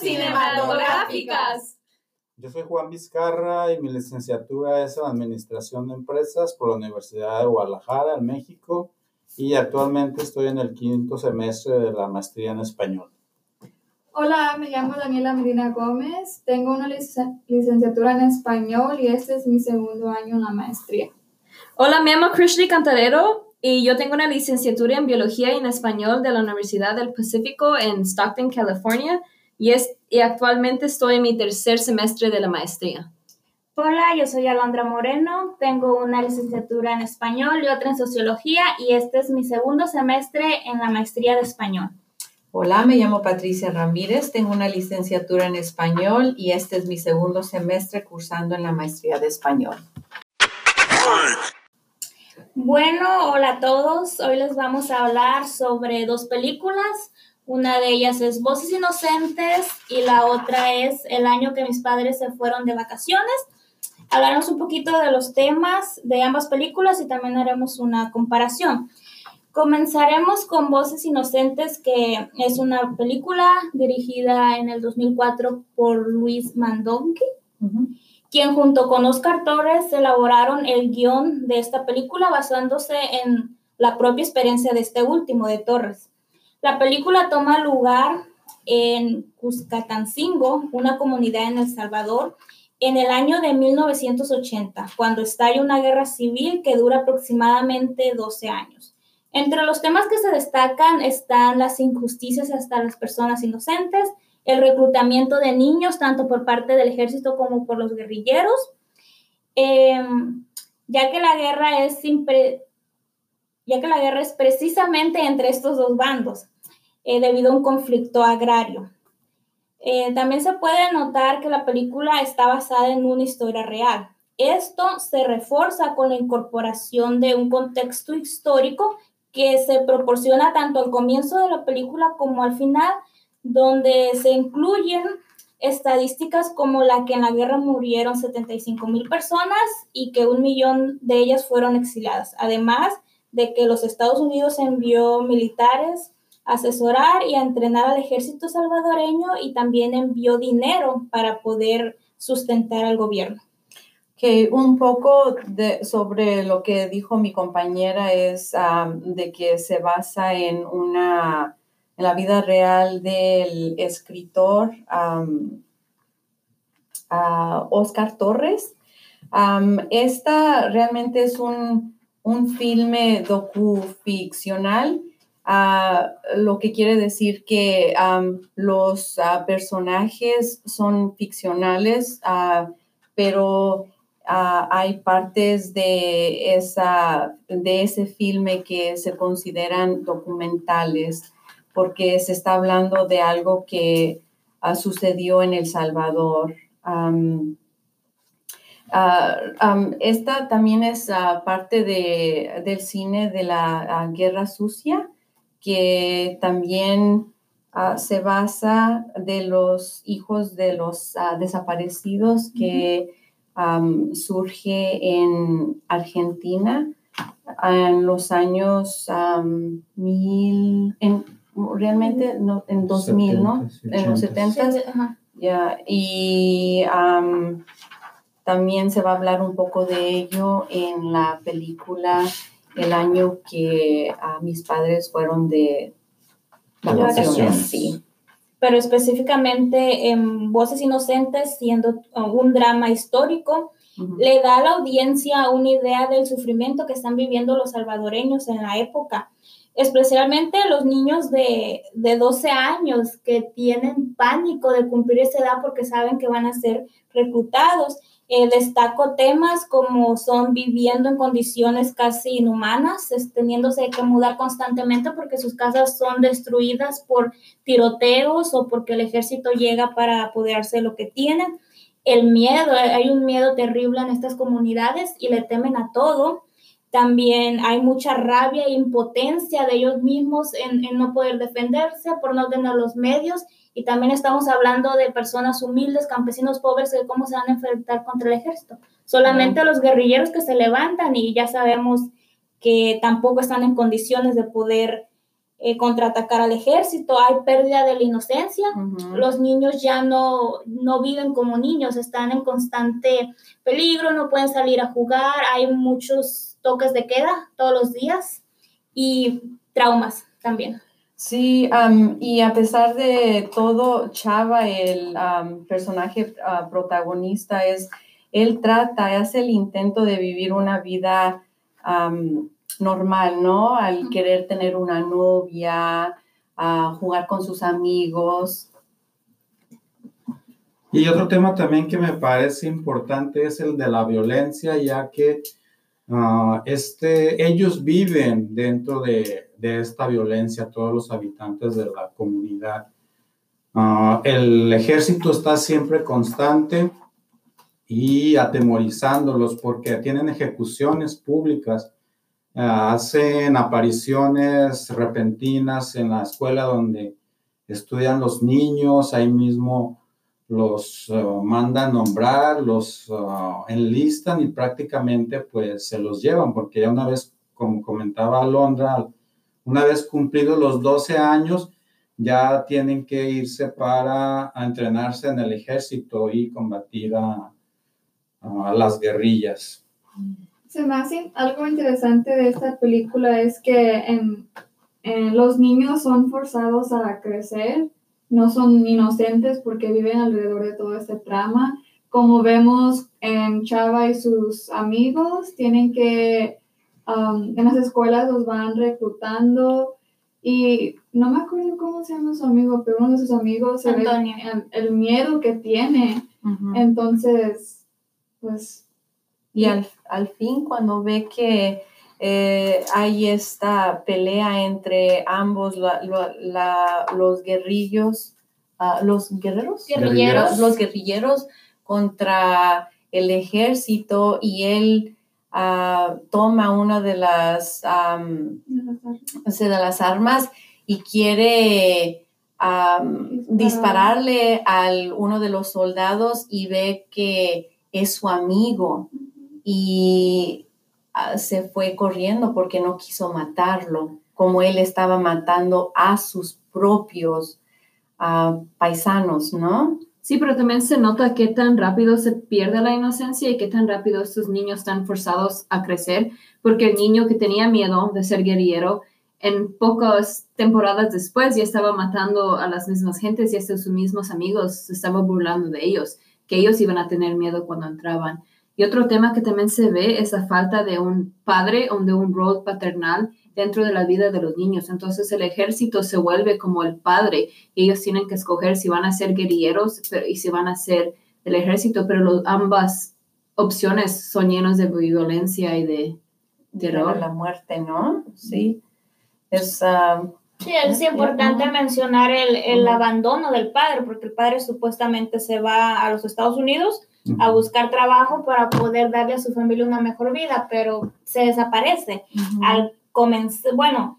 cinematográficas. Yo soy Juan Vizcarra y mi licenciatura es en Administración de Empresas por la Universidad de Guadalajara, en México, y actualmente estoy en el quinto semestre de la maestría en español. Hola, me llamo Daniela Medina Gómez, tengo una licenciatura en español y este es mi segundo año en la maestría. Hola, me llamo Krishni Cantarero y yo tengo una licenciatura en biología y en español de la Universidad del Pacífico en Stockton, California y, es, y actualmente estoy en mi tercer semestre de la maestría. Hola, yo soy Alondra Moreno, tengo una licenciatura en español y otra en sociología y este es mi segundo semestre en la maestría de español. Hola, me llamo Patricia Ramírez, tengo una licenciatura en español y este es mi segundo semestre cursando en la maestría de español. Bueno, hola a todos, hoy les vamos a hablar sobre dos películas. Una de ellas es Voces Inocentes y la otra es El año que mis padres se fueron de vacaciones. Hablaremos un poquito de los temas de ambas películas y también haremos una comparación. Comenzaremos con Voces Inocentes, que es una película dirigida en el 2004 por Luis Mandonki, quien junto con Oscar Torres elaboraron el guion de esta película basándose en la propia experiencia de este último, de Torres. La película toma lugar en Cuscatancingo, una comunidad en El Salvador, en el año de 1980, cuando estalla una guerra civil que dura aproximadamente 12 años. Entre los temas que se destacan están las injusticias hasta las personas inocentes, el reclutamiento de niños, tanto por parte del ejército como por los guerrilleros, em, ya que la guerra es ya que la guerra es precisamente entre estos dos bandos, eh, debido a un conflicto agrario. Eh, también se puede notar que la película está basada en una historia real. Esto se refuerza con la incorporación de un contexto histórico que se proporciona tanto al comienzo de la película como al final, donde se incluyen estadísticas como la que en la guerra murieron 75 mil personas y que un millón de ellas fueron exiliadas. Además, de que los Estados Unidos envió militares a asesorar y a entrenar al ejército salvadoreño y también envió dinero para poder sustentar al gobierno. Que un poco de, sobre lo que dijo mi compañera es de que se basa en una en la vida real del escritor Oscar Torres. esta realmente es un un filme docuficcional, uh, lo que quiere decir que los ah, personajes son ficcionales, ah, pero hay partes de, esa, de ese filme que se consideran documentales, porque se está hablando de algo que sucedió en El Salvador. Uh, esta también es uh, parte de, del cine de la uh, Guerra Sucia, que también se basa de los hijos de los desaparecidos que um, surge en Argentina en los años um, mil, en, realmente no, en 2000, ¿no? En los 70. ya y um, también se va a hablar un poco de ello en la película el año que mis padres fueron de vacaciones. Sí. Pero específicamente en Voces Inocentes, siendo un drama histórico, le da a la audiencia una idea del sufrimiento que están viviendo los salvadoreños en la época, especialmente los niños de, de 12 años que tienen pánico de cumplir esa edad porque saben que van a ser reclutados eh, destaco temas como son viviendo en condiciones casi inhumanas, teniéndose que mudar constantemente porque sus casas son destruidas por tiroteos o porque el ejército llega para apoderarse de lo que tienen. El miedo, hay un miedo terrible en estas comunidades y le temen a todo. También hay mucha rabia e impotencia de ellos mismos en, en no poder defenderse por no tener los medios. Y también estamos hablando de personas humildes, campesinos pobres, de cómo se van a enfrentar contra el ejército. Solamente los guerrilleros que se levantan y ya sabemos que tampoco están en condiciones de poder eh, contraatacar al ejército, hay pérdida de la inocencia, los niños ya no, no viven como niños, están en constante peligro, no pueden salir a jugar, hay muchos toques de queda todos los días y traumas también. Sí, y a pesar de todo, Chava, el personaje ah, protagonista, es, él trata, hace el intento de vivir una vida normal, ¿no? Al querer tener una novia, a jugar con sus amigos. Y otro tema también que me parece importante es el de la violencia, ya que ah, este, ellos viven dentro de, esta violencia, todos los habitantes de la comunidad. Ah, el ejército está siempre constante y atemorizándolos porque tienen ejecuciones públicas, ah, hacen apariciones repentinas en la escuela donde estudian los niños, ahí mismo los uh, mandan nombrar, los uh, enlistan y prácticamente pues se los llevan, porque ya una vez, como comentaba Alondra, una vez cumplidos los 12 años, ya tienen que irse para a entrenarse en el ejército y combatir a, a las guerrillas. Se me hace algo interesante de esta película es que en, en los niños son forzados a crecer, no son inocentes porque viven alrededor de todo este trama. Como vemos en Chava y sus amigos, tienen que, um, en las escuelas los van reclutando y no me acuerdo cómo se llama su amigo, pero uno de sus amigos se ve Antonio. el, el miedo que tiene. Entonces, pues Y al, al fin, cuando ve que eh, hay esta pelea entre ambos, la- la- la- los guerrillos, ah, los guerreros, Guerrilleros. los guerrilleros contra el ejército y él ah, toma una de las, de las armas y quiere Disparar. dispararle al uno de los soldados y ve que es su amigo y se fue corriendo porque no quiso matarlo, como él estaba matando a sus propios ah, paisanos, ¿no? Sí, pero también se nota qué tan rápido se pierde la inocencia y qué tan rápido estos niños están forzados a crecer, porque el niño que tenía miedo de ser guerrillero, en pocas temporadas después ya estaba matando a las mismas gentes y hasta sus mismos amigos se estaba burlando de ellos, que ellos iban a tener miedo cuando entraban. Y otro tema que también se ve es la falta de un padre o de un rol paternal dentro de la vida de los niños. Entonces el ejército se vuelve como el padre y ellos tienen que escoger si van a ser guerrilleros pero- y si van a ser del ejército, pero los- ambas opciones son llenas de violencia y de terror. la muerte, ¿no? Sí. Es, ah, Sí, es importante mencionar el, el abandono del padre, porque el padre supuestamente se va a los Estados Unidos a buscar trabajo para poder darle a su familia una mejor vida, pero se desaparece. Al comenzar, bueno,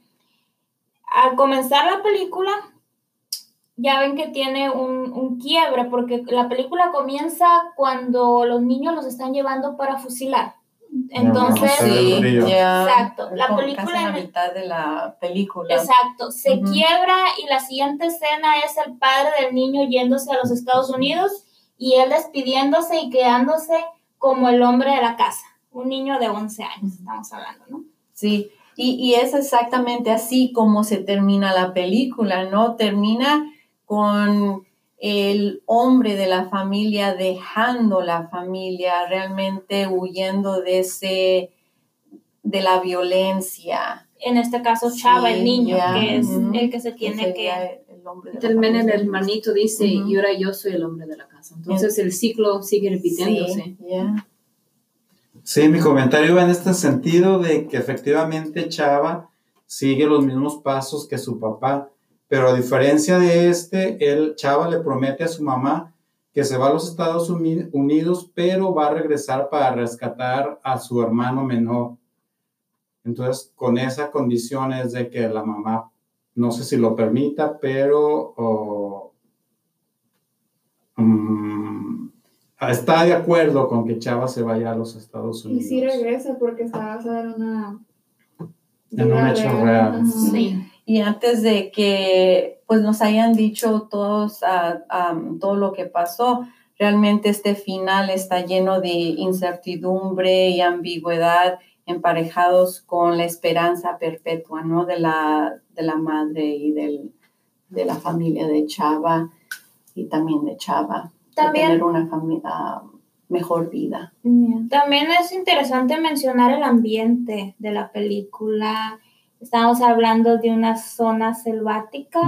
al comenzar la película, ya ven que tiene un, un quiebre, porque la película comienza cuando los niños los están llevando para fusilar. Entonces, sí, ya, Exacto. La como película casi en la mitad de la película. Exacto, se quiebra y la siguiente escena es el padre del niño yéndose a los Estados Unidos y él despidiéndose y quedándose como el hombre de la casa, un niño de 11 años, estamos hablando, ¿no? Sí, y, y es exactamente así como se termina la película, ¿no? Termina con el hombre de la familia dejando la familia, realmente huyendo de ese, de la violencia. En este caso, Chava, Sí, el niño, ya, que es el que se tiene que... el hombre de la el hermanito dice, y ahora yo soy el hombre de la casa. Entonces el ciclo sigue repitiéndose. Sí, ya. Sí, mi comentario va en este sentido de que efectivamente Chava sigue los mismos pasos que su papá, pero a diferencia de este, él, Chava le promete a su mamá que se va a los Estados Uni- Unidos, pero va a regresar para rescatar a su hermano menor. Entonces, con esa condición es de que la mamá, no sé si lo permita, pero mm, está de acuerdo con que Chava se vaya a los Estados Y Unidos. sí regresa porque está basada en una... En un hecho real. Sí. y antes de que pues nos hayan dicho todos ah, am, todo lo que pasó, realmente este final está lleno de incertidumbre y ambigüedad emparejados con la esperanza perpetua, ¿no? De la, de la madre y del, de la familia de Chava y también de Chava. También- De tener una familia mejor vida. También es interesante mencionar el ambiente de la película. Estamos hablando de una zona selvática,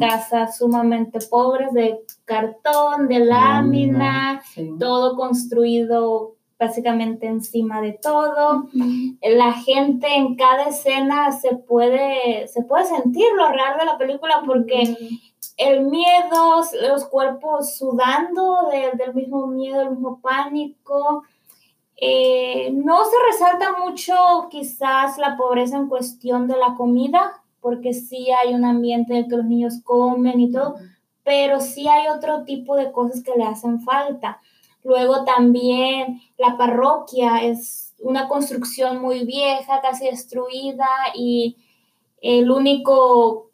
casas sumamente pobres de cartón, de lámina, Sí. todo construido básicamente encima de todo. La gente en cada escena se puede, se puede sentir lo real de la película porque el miedo, los cuerpos sudando de- del mismo miedo, el mismo pánico. Eh, no se resalta mucho quizás la pobreza en cuestión de la comida, porque sí hay un ambiente en el que los niños comen y todo, pero sí hay otro tipo de cosas que le hacen falta. Luego también la parroquia es una construcción muy vieja, casi destruida, y el único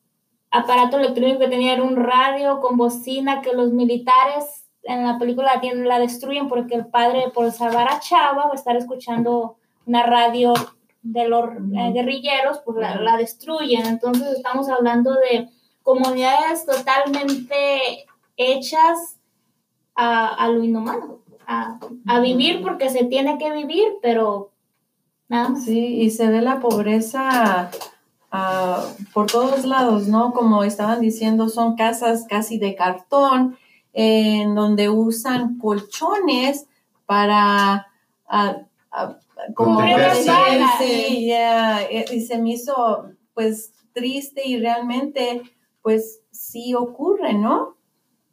aparato electrónico que tenía era un radio con bocina que los militares en la película la, destruyen porque el padre, por salvar a Chava, va a estar escuchando una radio de los eh, guerrilleros, pues la, la destruyen. Entonces estamos hablando de comunidades totalmente hechas a, a lo inhumano, a, a vivir porque se tiene que vivir, pero nada más. Sí, y se ve la pobreza ah, por todos lados, ¿no? Como estaban diciendo, son casas casi de cartón, en donde usan colchones para, ah, ah, como sí, ya, eh, y se me hizo, pues, triste y realmente, pues, sí ocurre, ¿no?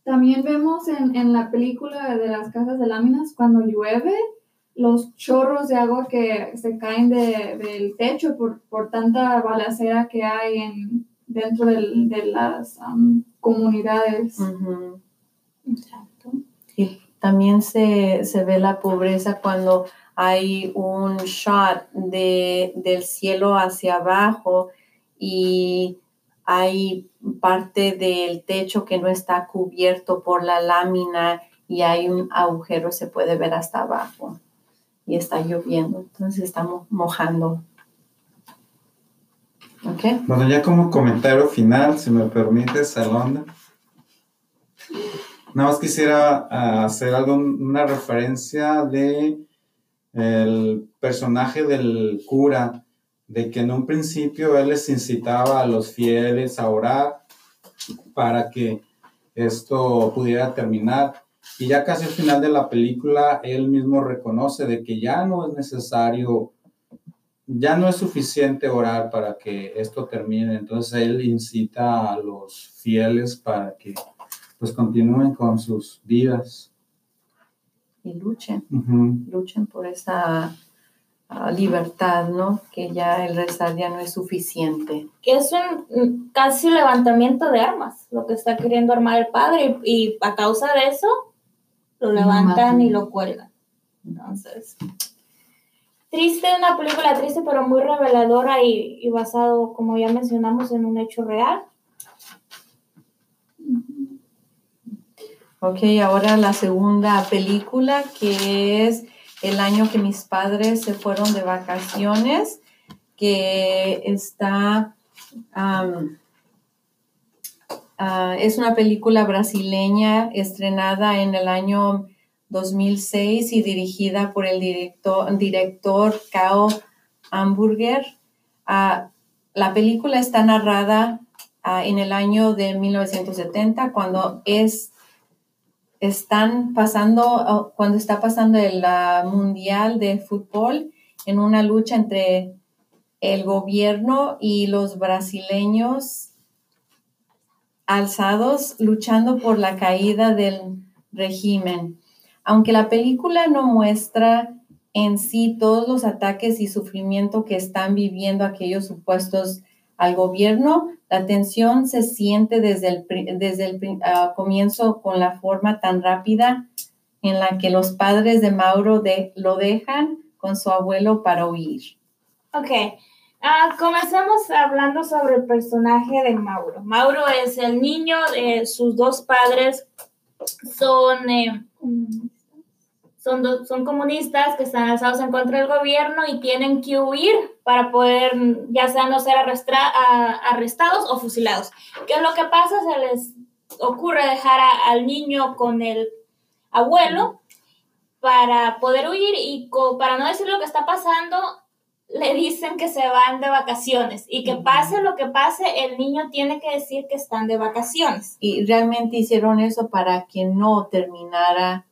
También vemos en, en la película de las casas de láminas, cuando llueve, los chorros de agua que se caen de- del techo por, por tanta balacera que hay en, dentro del- de las am, comunidades. Exacto. Y también se, se ve la pobreza cuando hay un shot de, del cielo hacia abajo y hay parte del techo que no está cubierto por la lámina y hay un agujero, se puede ver hasta abajo y está lloviendo, entonces estamos mojando. ¿Ok? Bueno, ya como comentario final, si me permite, Salonda. Nada más quisiera ah, hacer algo, una referencia de el personaje del cura, de que en un principio él les incitaba a los fieles a orar para que esto pudiera terminar. Y ya casi al final de la película, él mismo reconoce de que ya no es necesario ya no es suficiente orar para que esto termine. Entonces él incita a los fieles para que pues continúen con sus vidas. Y luchen. Luchen por esa libertad, ¿no? Que ya el rezar ya no es suficiente. que es un un casi levantamiento de armas, lo que está queriendo armar el padre, y, y a causa de eso lo levantan y lo cuelgan. Entonces, triste, una película triste, pero muy reveladora y, y basado, como ya mencionamos, en un hecho real. Ok, ahora la segunda película que es el año que mis padres se fueron de vacaciones, que está, ah, es una película brasileña estrenada en el año 2006 y dirigida por el director, director Hamburger. Ah, la película está narrada ah, en el año de 1970 cuando es están pasando, cuando está pasando el Mundial de Fútbol en una lucha entre el gobierno y los brasileños alzados luchando por la caída del régimen. Aunque la película no muestra en sí todos los ataques y sufrimiento que están viviendo aquellos supuestos al gobierno, la tensión se siente desde el, desde el ah, comienzo con la forma tan rápida en la que los padres de Mauro de- lo dejan con su abuelo para huir. Ok, Ah, comencemos hablando sobre el personaje de Mauro. Mauro es el niño, de sus dos padres son, eh, son, do- son comunistas que están alzados en contra del gobierno y tienen que huir para poder ya sea no ser arrestra- a- arrestados o fusilados. ¿Qué es lo que pasa? Se les ocurre dejar a- al niño con el abuelo para poder huir y co- para no decir lo que está pasando, le dicen que se van de vacaciones y que pase lo que pase, el niño tiene que decir que están de vacaciones. Y realmente hicieron eso para que no terminara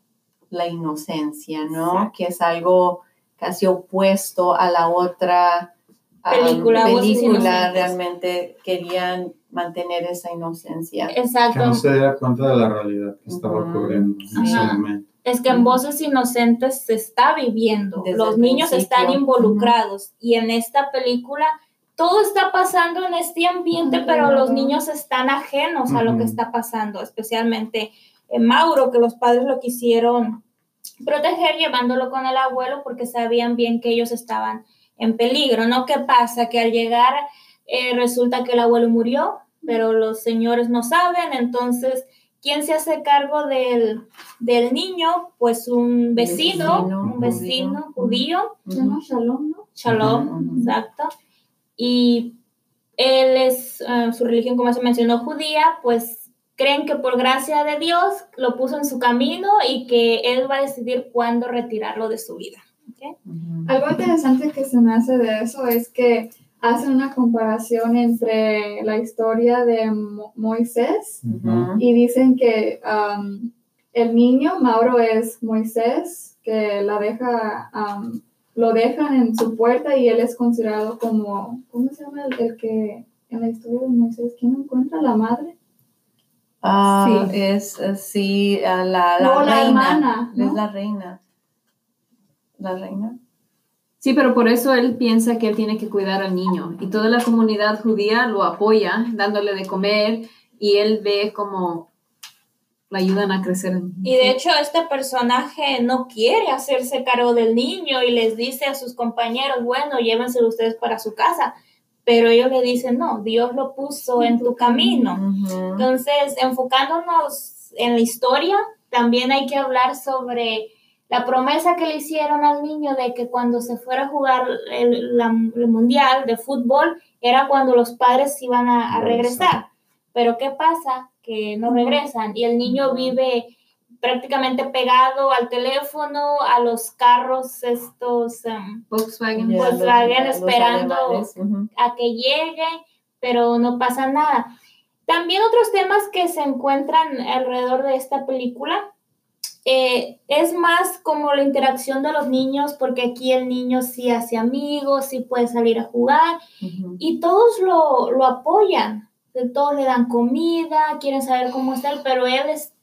la inocencia, ¿no? Exacto. Que es algo casi opuesto a la otra Película, película. Realmente querían mantener esa inocencia. Que Exacto. no se diera cuenta de la realidad que estaba ocurriendo en ese Ajá. momento. Es que en Voces Inocentes se está viviendo, Desde los niños principio. están involucrados y en esta película todo está pasando en este ambiente, pero los niños están ajenos a lo que está pasando, especialmente Mauro, que los padres lo quisieron proteger llevándolo con el abuelo porque sabían bien que ellos estaban en peligro, ¿no? ¿Qué pasa? Que al llegar eh, resulta que el abuelo murió, pero los señores no saben, entonces, ¿quién se hace cargo del, del niño? Pues un vecino, Vecino, un vecino judío. Shalom, ¿no? Shalom, exacto. Y él es, eh, su religión, como se mencionó, judía, pues creen que por gracia de Dios lo puso en su camino y que él va a decidir cuándo retirarlo de su vida. Algo interesante que se me hace de eso es que hacen una comparación entre la historia de Mo- Moisés Ujú. y dicen que um, el niño, Mauro, es Moisés, que la deja, um, lo dejan en su puerta y él es considerado como, ¿cómo se llama el, el que en la historia de Moisés, quién encuentra la madre? Ah, Sí. es, sí, la, la No, la reina. hermana, ¿no? Es la reina. La reina. Sí, pero por eso él piensa que él tiene que cuidar al niño y toda la comunidad judía lo apoya dándole de comer y él ve como la ayudan a crecer. Y de hecho este personaje no quiere hacerse cargo del niño y les dice a sus compañeros, bueno, llévenselo ustedes para su casa. Pero ellos le dicen, no, Dios lo puso en tu camino. Entonces, enfocándonos en la historia, también hay que hablar sobre la promesa que le hicieron al niño de que cuando se fuera a jugar el, la- el mundial de fútbol era cuando los padres iban a, a regresar. Pero ¿qué pasa? Que no regresan y el niño vive prácticamente pegado al teléfono, a los carros estos em, Volkswagen. Ya, Volkswagen los- los esperando ujú. a que llegue, pero no pasa nada. También otros temas que se encuentran alrededor de esta película eh, es más como la interacción de los niños, porque aquí el niño sí hace amigos, sí puede salir a jugar Ujú. y todos lo, lo apoyan, todos le dan comida, quieren saber cómo está él, pero él es,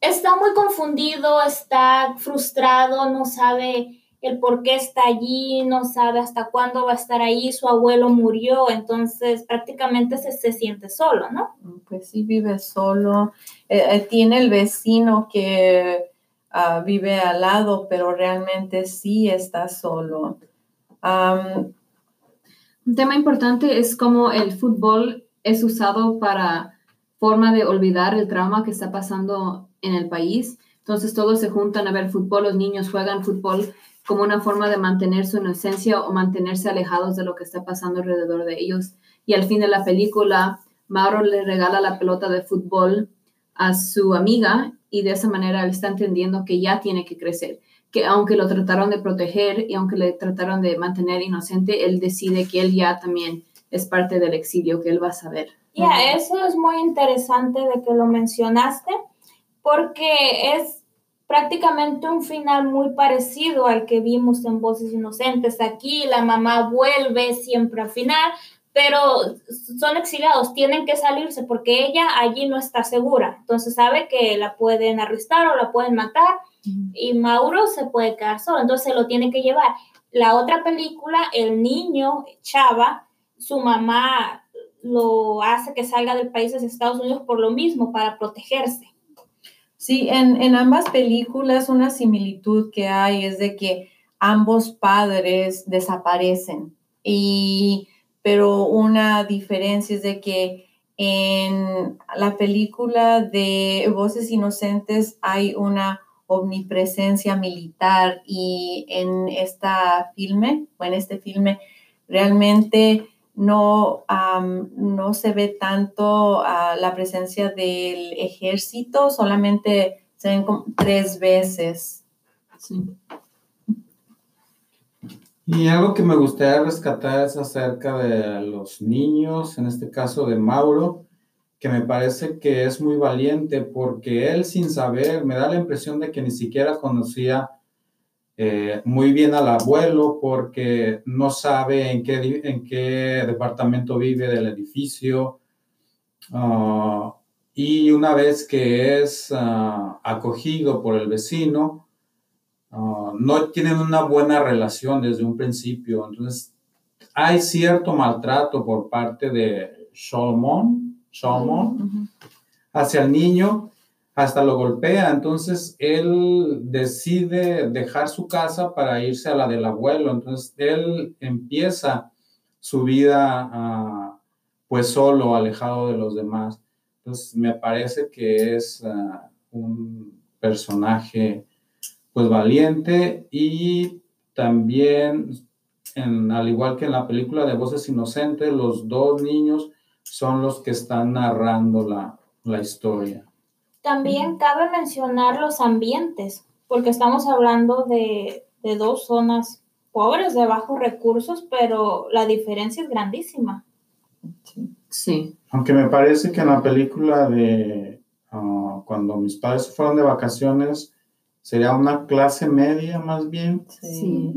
está muy confundido, está frustrado, no sabe el por qué está allí, no sabe hasta cuándo va a estar ahí, su abuelo murió, entonces prácticamente se, se siente solo, ¿no? Pues sí, vive solo. Eh, eh, tiene el vecino que ah, vive al lado, pero realmente sí está solo. Un tema importante es cómo el fútbol es usado para forma de olvidar el trauma que está pasando en el país. Entonces todos se juntan a ver fútbol, los niños juegan fútbol como una forma de mantener su inocencia o mantenerse alejados de lo que está pasando alrededor de ellos. Y al fin de la película, Mauro le regala la pelota de fútbol a su amiga y de esa manera él está entendiendo que ya tiene que crecer, que aunque lo trataron de proteger y aunque le trataron de mantener inocente, él decide que él ya también es parte del exilio, que él va a saber. Ya, eso es muy interesante de que lo mencionaste, porque es prácticamente un final muy parecido al que vimos en Voces Inocentes. Aquí la mamá vuelve siempre al final, pero son exiliados, tienen que salirse porque ella allí no está segura. Entonces sabe que la pueden arrestar o la pueden matar y Mauro se puede quedar solo, entonces lo tiene que llevar. La otra película, el niño, Chava, su mamá lo hace que salga del país de Estados Unidos por lo mismo, para protegerse. Sí, en, en ambas películas una similitud que hay es de que ambos padres desaparecen y, pero una diferencia es de que en la película de Voces Inocentes hay una omnipresencia militar y en esta filme o en este filme realmente no, no se ve tanto ah, la presencia del ejército, solamente se ven como tres veces. Y algo que me gustaría rescatar es acerca de los niños, en este caso de Mauro, que me parece que es muy valiente porque él sin saber me da la impresión de que ni siquiera conocía eh, muy bien al abuelo porque no sabe en qué, en qué departamento vive del edificio. Ah, y una vez que es ah, acogido por el vecino, ah, no tienen una buena relación desde un principio. Entonces, hay cierto maltrato por parte de Solomon, Solomon hacia el niño hasta lo golpea. Entonces él decide dejar su casa para irse a la del abuelo. Entonces él empieza su vida ah, pues solo, alejado de los demás. Entonces me parece que es ah, un personaje pues valiente y también, al igual que en la película de Voces Inocentes, los dos niños son los que están narrando la, la historia. También cabe mencionar los ambientes, porque estamos hablando de, dos zonas pobres, de bajos recursos, pero la diferencia es grandísima. Sí. Aunque me parece que en la película de ah, cuando mis padres fueron de vacaciones, sería una clase media más bien. Sí.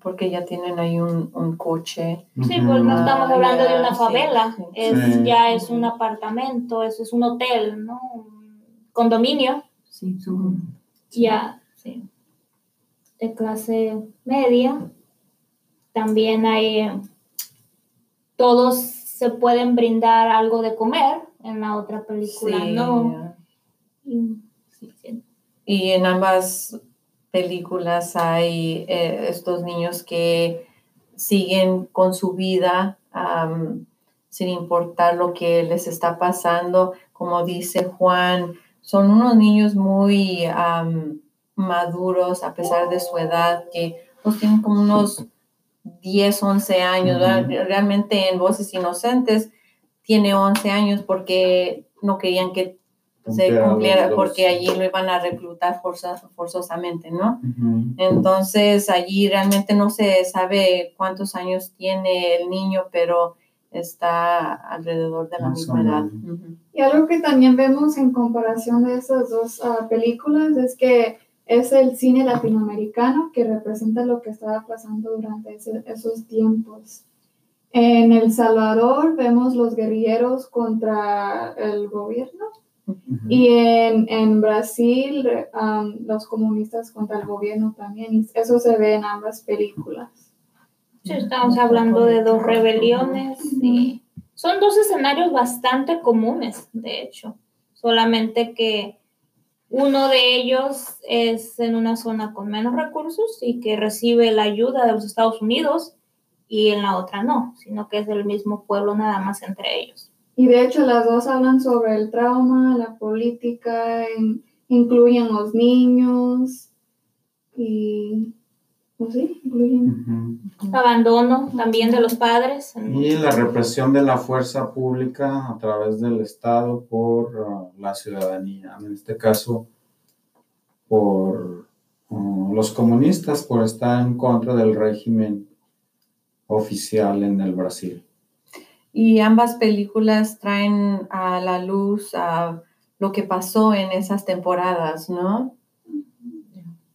Porque ya tienen ahí un, coche. Sí, pues no estamos hablando de una favela, es, ya es un apartamento, eso es un hotel, ¿no? Un condominio. Sí, Ya, sí. De clase media. También hay, todos se pueden brindar algo de comer, en la otra película no. y en ambas películas hay eh, estos niños que siguen con su vida sin importar lo que les está pasando. Como dice Juan, son unos niños muy maduros a pesar de su edad, que pues, tienen como unos 10, 11 años. Realmente en Voces Inocentes tiene 11 años porque no querían que se cumpliera porque allí lo iban a reclutar forzosamente, ¿no? Entonces allí realmente no se sabe cuántos años tiene el niño, pero está alrededor de la misma edad. Y algo que también vemos en comparación de esas dos ah, películas es que es el cine latinoamericano que representa lo que estaba pasando durante esos tiempos. En El Salvador vemos los guerrilleros contra el gobierno y en, en Brasil, los comunistas contra el gobierno también, y eso se ve en ambas películas. Sí, estamos hablando de dos rebeliones y son dos escenarios bastante comunes, de hecho, solamente que uno de ellos es en una zona con menos recursos y que recibe la ayuda de los Estados Unidos y en la otra no, sino que es el mismo pueblo nada más entre ellos. Y de hecho las dos hablan sobre el trauma, la política, incluyen los niños y pues sí, incluyen abandono también de los padres. Y la represión de la fuerza pública a través del Estado por uh, la ciudadanía, en este caso por uh, los comunistas, por estar en contra del régimen oficial en el Brasil. Y ambas películas traen a la luz a lo que pasó en esas temporadas, ¿no?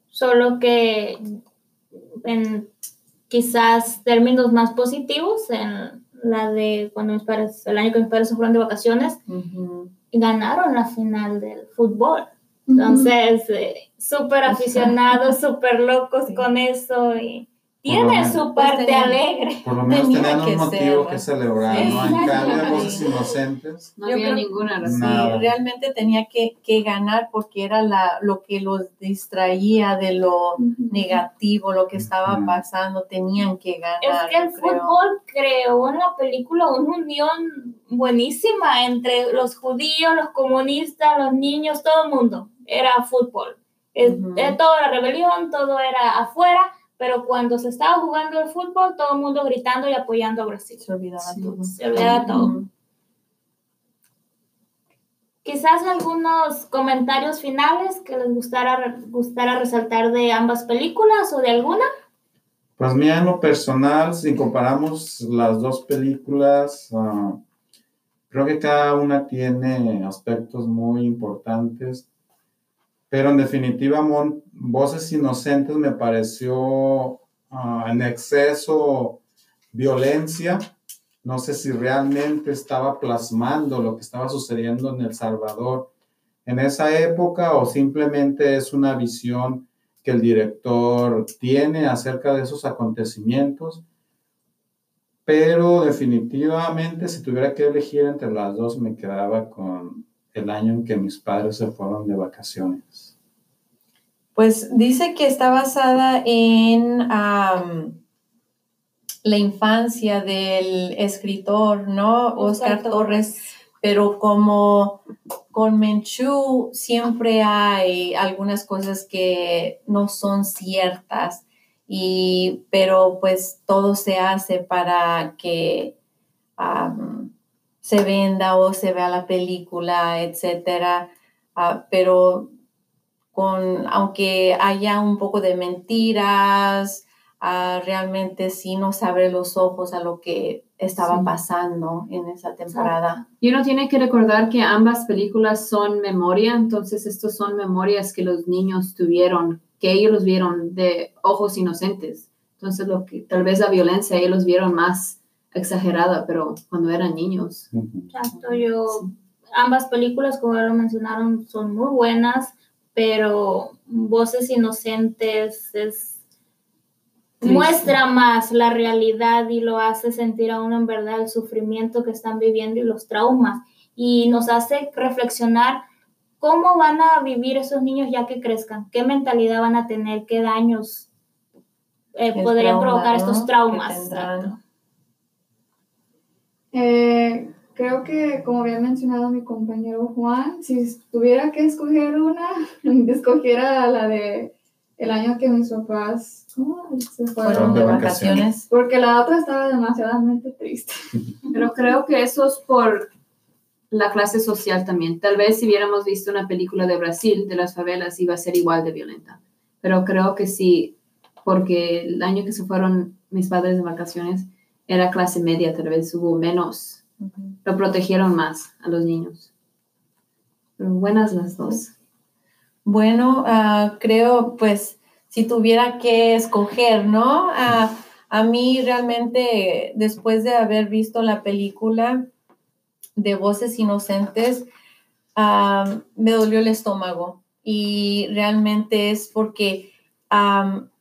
Solo que en quizás términos más positivos, en la de cuando mis padres, el año que mis padres se fueron de vacaciones, y ganaron la final del fútbol. Entonces, eh, súper aficionados, súper locos con eso y tiene su Pues parte tenía- alegre. Por lo menos Tenía tenían que un motivo ser. que celebrar, ¿no? En cambio, voces inocentes. No había ninguna razón. Sí, Nada. realmente tenía que, que ganar porque era la, lo que los distraía de lo negativo, lo que estaba Ujú. pasando, tenían que ganar. Es que el fútbol creó en la película una unión buenísima entre los judíos, los comunistas, los niños, todo el mundo. Era fútbol. Es- Ujú. eh, todo era rebelión, todo era afuera, pero cuando se estaba jugando el fútbol, todo el mundo gritando y apoyando a Brasil. Se olvidaba Sí. todo. Se olvidaba todo. Ujú. Quizás algunos comentarios finales que les gustara, gustara resaltar de ambas películas o de alguna. Pues mira, en lo personal, si comparamos las dos películas, ah, creo que cada una tiene aspectos muy importantes, pero en definitiva, Mon- Voces Inocentes me pareció ah, en exceso violencia. No sé si realmente estaba plasmando lo que estaba sucediendo en El Salvador en esa época o simplemente es una visión que el director tiene acerca de esos acontecimientos. Pero definitivamente, si tuviera que elegir entre las dos, me quedaba con el año en que mis padres se fueron de vacaciones. Pues dice que está basada en la infancia del escritor, ¿no? Oscar, Torres. Pero como con Menchú siempre hay algunas cosas que no son ciertas, y, pero pues todo se hace para que se venda o se vea la película, etcétera. Ah, pero con, aunque haya un poco de mentiras, ah, realmente sí nos abre los ojos a lo que estaba Sí. pasando en esa temporada. Y uno tiene que recordar que ambas películas son memoria, entonces estos son memorias que los niños tuvieron, que ellos los vieron de ojos inocentes. Entonces lo que tal vez la violencia ellos los vieron más exagerada, pero cuando eran niños. Exacto, yo, ambas películas, como ya lo mencionaron, son muy buenas, pero Voces Inocentes es, Triste. muestra más la realidad y lo hace sentir a uno en verdad el sufrimiento que están viviendo y los traumas. Y nos hace reflexionar cómo van a vivir esos niños ya que crezcan, qué mentalidad van a tener, qué daños eh, podrían trauma, provocar ¿no? estos traumas. tendrán. Exacto. Eh, creo que, como había mencionado mi compañero Juan, si tuviera que escoger una, escogiera la de el año que mis papás ¿cómo? se Fueron fueron. de de vacaciones. Porque la otra estaba demasiadamente triste. Pero creo que eso es por la clase social también. Tal vez si hubiéramos visto una película de Brasil, de las favelas, iba a ser igual de violenta. Pero creo que sí, porque el año que se fueron mis padres de vacaciones era clase media, tal vez hubo menos, lo protegieron más a los niños. Buenas las dos. Bueno, ah, creo, pues, si tuviera que escoger, ¿no? Ah, a mí realmente, después de haber visto la película de Voces Inocentes, ah, me dolió el estómago. Y realmente es porque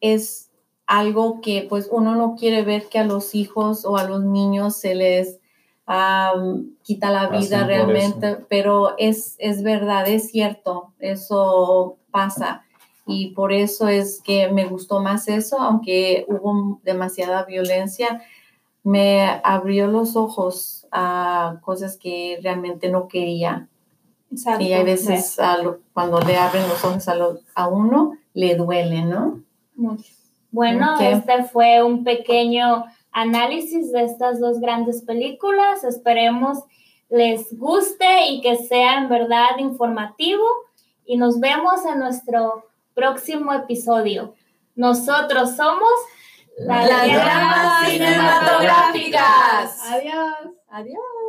es algo que pues uno no quiere ver que a los hijos o a los niños se les am, quita la vida realmente, pero es, es verdad, es cierto, eso pasa. Y por eso es que me gustó más eso, aunque hubo demasiada violencia, me abrió los ojos a cosas que realmente no quería. Exacto. Y hay veces a lo- cuando le abren los ojos a, lo- a uno, le duele, ¿no? Bueno, este fue un pequeño análisis de estas dos grandes películas. Esperemos les guste y que sea en verdad informativo. Y nos vemos en nuestro próximo episodio. Nosotros somos Las Llamas Cinematográficas. Adiós. Adiós.